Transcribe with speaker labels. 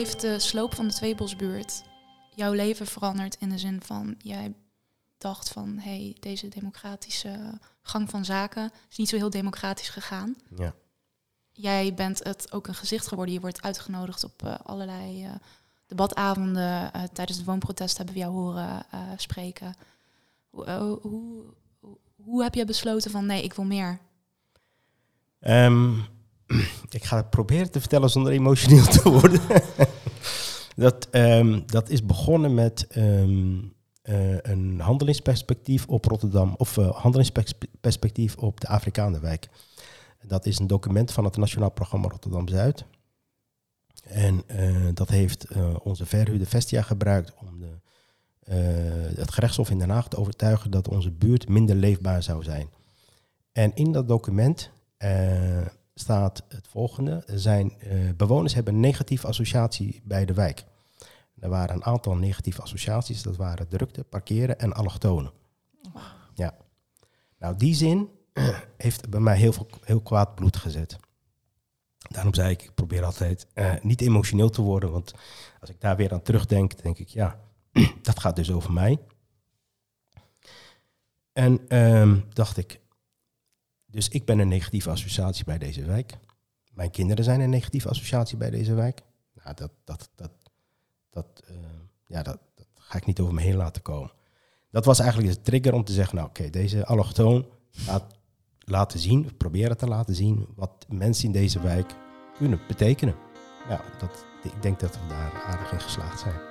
Speaker 1: heeft de sloop van de Tweebosbuurt jouw leven veranderd in de zin van jij dacht van hé, hey, deze democratische gang van zaken is niet zo heel democratisch gegaan.
Speaker 2: Ja.
Speaker 1: Jij bent het ook een gezicht geworden. Je wordt uitgenodigd op eh, allerlei eh, debatavonden. Eh, tijdens het woonprotest hebben we jou horen spreken. Hoe, hoe, hoe, heb je besloten van nee, ik wil meer?
Speaker 2: Ehm, ik ga het proberen te vertellen zonder emotioneel te worden. dat, ehm, dat is begonnen met ehm, eh, een handelingsperspectief op Rotterdam, of eh, handelingsperspectief op de Afrikaanderwijk. Dat is een document van het Nationaal Programma Rotterdam Zuid. En eh, dat heeft onze verhuurder Vestia gebruikt om de, het gerechtshof in Den Haag te overtuigen dat onze buurt minder leefbaar zou zijn. En in dat document staat het volgende. Zijn, eh, bewoners hebben een negatieve associatie bij de wijk. Er waren een aantal negatieve associaties. Dat waren drukte, parkeren en allochtonen. Ja. Nou, die zin heeft bij mij heel, veel, heel kwaad bloed gezet. Daarom zei ik, ik probeer altijd eh, niet emotioneel te worden. Want als ik daar weer aan terugdenk, denk ik, ja, dat gaat dus over mij. En ehm, dacht ik, dus ik ben een negatieve associatie bij deze wijk. Mijn kinderen zijn een negatieve associatie bij deze wijk. Nou, dat, dat, dat, dat, eh, ja, dat, ga ik niet over me heen laten komen. Dat was eigenlijk de trigger om te zeggen, nou oké, deze allochtoon laat laten zien, proberen te laten zien wat mensen in deze wijk kunnen betekenen. Ja, dat, ik denk dat we daar aardig in geslaagd zijn.